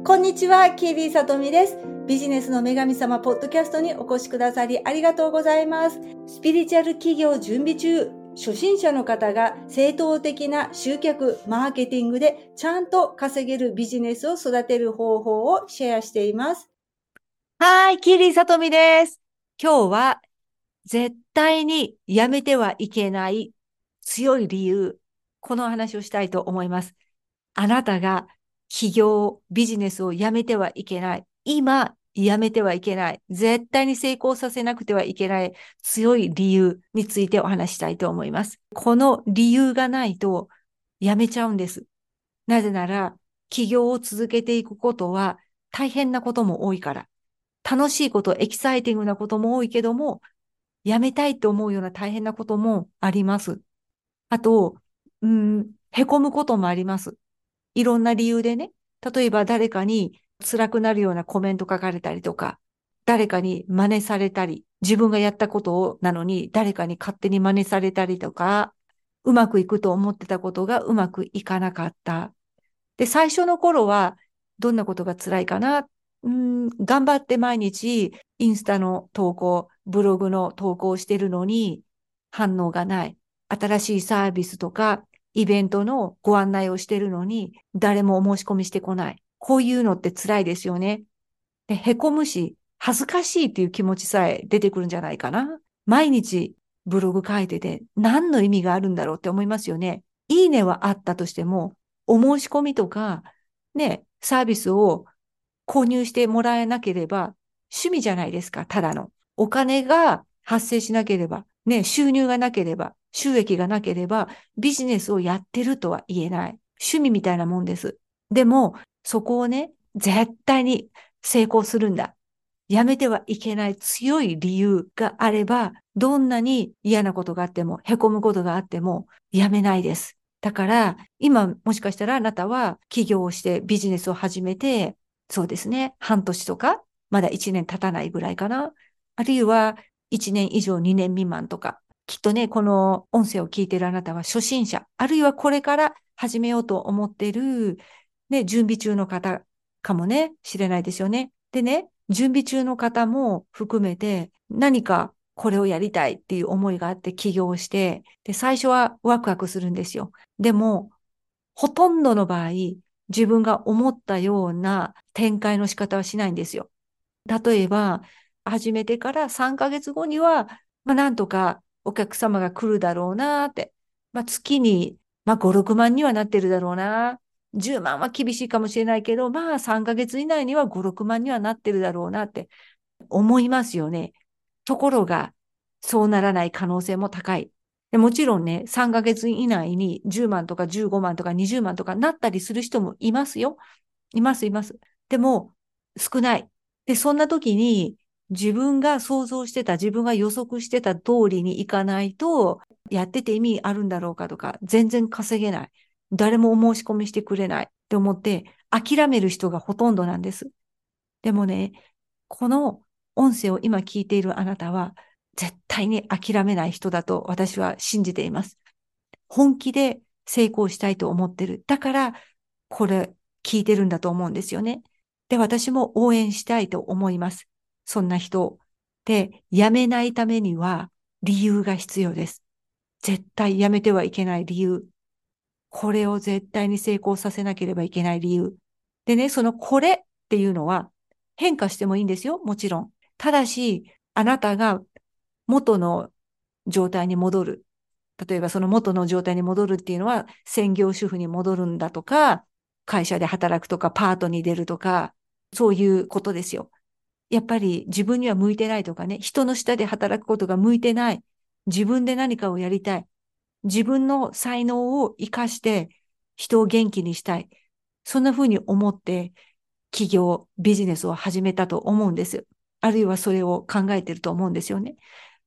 こんにちは、キービーさとみです。ビジネスの女神様ポッドキャストにお越しくださりありがとうございます。スピリチュアル企業準備中、初心者の方が正当的な集客、マーケティングでちゃんと稼げるビジネスを育てる方法をシェアしています。はい、キーリーさとみです。今日は絶対にやめてはいけない強い理由、この話をしたいと思います。あなたが企業、ビジネスをやめてはいけない。今、やめてはいけない。絶対に成功させなくてはいけない強い理由についてお話したいと思います。この理由がないとやめちゃうんです。なぜなら、起業を続けていくことは大変なことも多いから。楽しいこと、エキサイティングなことも多いけども、やめたいと思うような大変なこともあります。あと、うん、へこむこともあります。いろんな理由でね、例えば誰かに辛くなるようなコメント書かれたりとか、誰かに真似されたり、自分がやったことをなのに誰かに勝手に真似されたりとか、うまくいくと思ってたことがうまくいかなかった。で、最初の頃はどんなことが辛いかな？うん、頑張って毎日インスタの投稿、ブログの投稿してるのに反応がない。新しいサービスとかイベントのご案内をしてるのに、誰もお申し込みしてこない。こういうのって辛いですよね。で、へこむし、恥ずかしいっていう気持ちさえ出てくるんじゃないかな。毎日ブログ書いてて何の意味があるんだろうって思いますよね。いいねはあったとしても、お申し込みとか、ね、サービスを購入してもらえなければ趣味じゃないですか、ただの。お金が発生しなければ、ね、収入がなければ、収益がなければ、ビジネスをやってるとは言えない。趣味みたいなもんです。でも、そこをね、絶対に成功するんだ。やめてはいけない強い理由があれば、どんなに嫌なことがあっても、凹むことがあっても、やめないです。だから、今もしかしたらあなたは起業をしてビジネスを始めて、そうですね、半年とか、まだ1年経たないぐらいかな。あるいは1年以上2年未満とか、きっとね、この音声を聞いているあなたは初心者、あるいはこれから始めようと思っている、ね、準備中の方かもね、知れないですよね。でね、準備中の方も含めて、何かこれをやりたいっていう思いがあって起業して、で、最初はワクワクするんですよ。でも、ほとんどの場合、自分が思ったような展開の仕方はしないんですよ。例えば、始めてから3ヶ月後には、まあ、なんとかお客様が来るだろうなって。まあ、月に、まあ、5、6万にはなってるだろうな。10万は厳しいかもしれないけど、まあ、3ヶ月以内には5、6万にはなってるだろうなって思いますよね。ところが、そうならない可能性も高い。でもちろんね、3ヶ月以内に10万とか15万とか20万とかなったりする人もいますよ。います、います。でも、少ない。で、そんな時に、自分が想像してた、自分が予測してた通りにいかないと、やってて意味あるんだろうかとか、全然稼げない。誰もお申し込みしてくれないって思って、諦める人がほとんどなんです。でもね、この音声を今聞いているあなたは、絶対に諦めない人だと私は信じています。本気で成功したいと思ってる。だから、これ聞いてるんだと思うんですよね。で、私も応援したいと思います。そんな人。で、辞めないためには理由が必要です。絶対辞めてはいけない理由。これを絶対に成功させなければいけない理由。でね、そのこれっていうのは変化してもいいんですよ。もちろん。ただし、あなたが元の状態に戻る。例えばその元の状態に戻るっていうのは専業主婦に戻るんだとか、会社で働くとか、パートに出るとか、そういうことですよ。やっぱり自分には向いてないとかね、人の下で働くことが向いてない。自分で何かをやりたい。自分の才能を活かして人を元気にしたい。そんな風に思って企業、ビジネスを始めたと思うんです。あるいはそれを考えてると思うんですよね。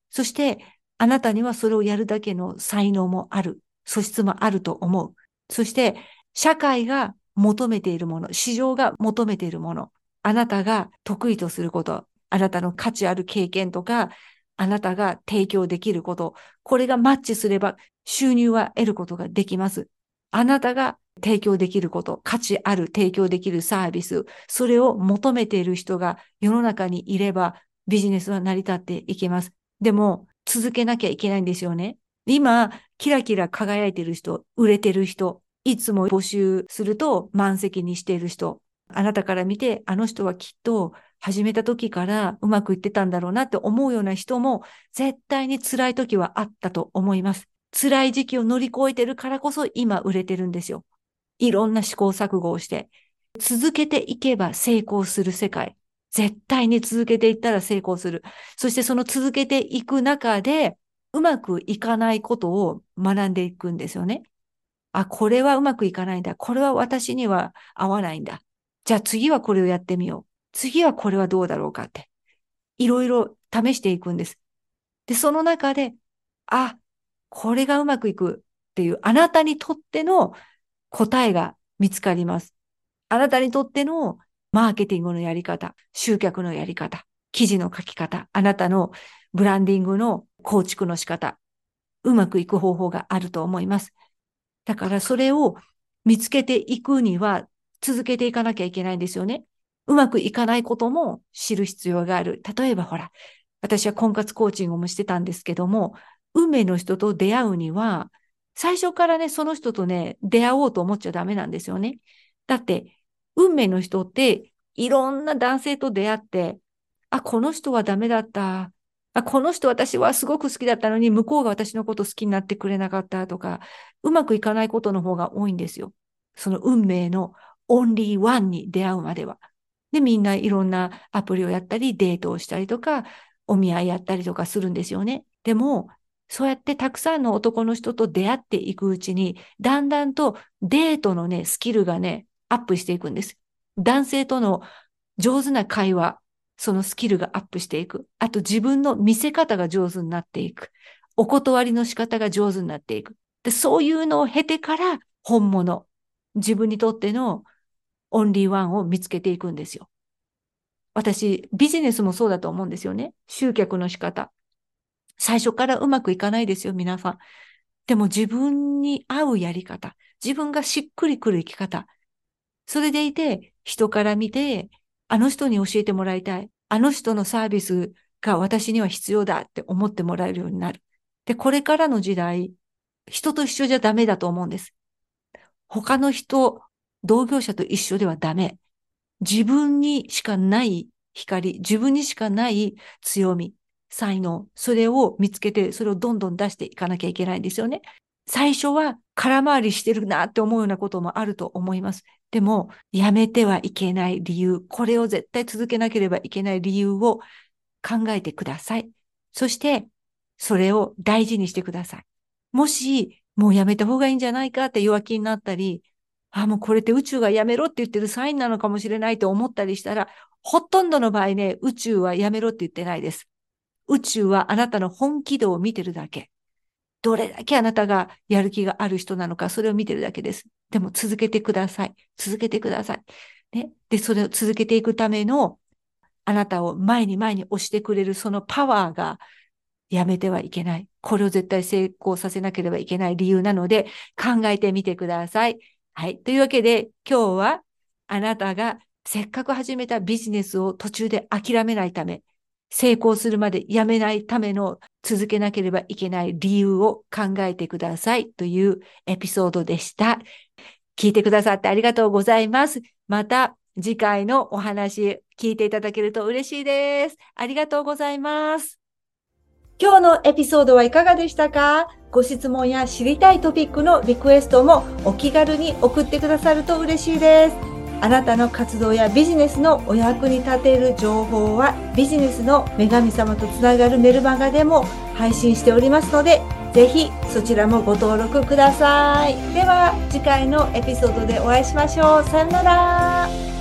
そして、あなたにはそれをやるだけの才能もある。素質もあると思う。そして、社会が求めているもの、市場が求めているもの、あなたが得意とすること、あなたの価値ある経験とか、あなたが提供できること、これがマッチすれば収入は得ることができます。あなたが提供できること、価値ある提供できるサービス、それを求めている人が世の中にいればビジネスは成り立っていきます。でも、続けなきゃいけないんですよね。今、キラキラ輝いてる人、売れてる人、いつも募集すると満席にしている人、あなたから見て、あの人はきっと始めた時からうまくいってたんだろうなって思うような人も絶対に辛い時はあったと思います。辛い時期を乗り越えてるからこそ今売れてるんですよ。いろんな試行錯誤をして。続けていけば成功する世界。絶対に続けていったら成功する。そしてその続けていく中で、うまくいかないことを学んでいくんですよね。あ、これはうまくいかないんだ。これは私には合わないんだ。じゃあ次はこれをやってみよう。次はこれはどうだろうかって。いろいろ試していくんです。で、その中で、あ、これがうまくいくっていう、あなたにとっての答えが見つかります。あなたにとってのマーケティングのやり方、集客のやり方、記事の書き方、あなたのブランディングの構築の仕方、うまくいく方法があると思います。だからそれを見つけていくには続けていかなきゃいけないんですよね。うまくいかないことも知る必要がある。例えばほら、私は婚活コーチングもしてたんですけども、運命の人と出会うには、最初からね、その人とね、出会おうと思っちゃダメなんですよね。だって、運命の人っていろんな男性と出会って、あ、この人はダメだった。あ、この人私はすごく好きだったのに、向こうが私のこと好きになってくれなかったとか、うまくいかないことの方が多いんですよ。その運命のオンリーワンに出会うまでは。で、みんないろんなアプリをやったり、デートをしたりとか、お見合いやったりとかするんですよね。でも、そうやってたくさんの男の人と出会っていくうちに、だんだんとデートのね、スキルがね、アップしていくんです。男性との上手な会話、そのスキルがアップしていく。あと自分の見せ方が上手になっていく。お断りの仕方が上手になっていく。でそういうのを経てから本物、自分にとってのオンリーワンを見つけていくんですよ。私、ビジネスもそうだと思うんですよね。集客の仕方。最初からうまくいかないですよ、皆さん。でも自分に合うやり方。自分がしっくりくる生き方。それでいて、人から見て、あの人に教えてもらいたい。あの人のサービスが私には必要だって思ってもらえるようになる。で、これからの時代、人と一緒じゃダメだと思うんです。他の人、同業者と一緒ではダメ。自分にしかない光、自分にしかない強み、才能、それを見つけて、それをどんどん出していかなきゃいけないんですよね。最初は空回りしてるなって思うようなこともあると思います。でも、やめてはいけない理由、これを絶対続けなければいけない理由を考えてください。そして、それを大事にしてください。もし、もうやめた方がいいんじゃないかって弱気になったり、あ、もうこれって宇宙がやめろって言ってるサインなのかもしれないと思ったりしたら、ほとんどの場合ね、宇宙はやめろって言ってないです。宇宙はあなたの本気度を見てるだけ。どれだけあなたがやる気がある人なのか、それを見てるだけです。でも続けてください。続けてください。ね。で、それを続けていくための、あなたを前に前に押してくれるそのパワーがやめてはいけない。これを絶対成功させなければいけない理由なので考えてみてください。はい。というわけで今日はあなたがせっかく始めたビジネスを途中で諦めないため、成功するまでやめないための続けなければいけない理由を考えてくださいというエピソードでした。聞いてくださってありがとうございます。また次回のお話聞いていただけると嬉しいです。ありがとうございます。今日のエピソードはいかがでしたか？ご質問や知りたいトピックのリクエストもお気軽に送ってくださると嬉しいです。あなたの活動やビジネスのお役に立てる情報はビジネスの女神様とつながるメルマガでも配信しておりますのでぜひそちらもご登録ください。では次回のエピソードでお会いしましょう。さよなら。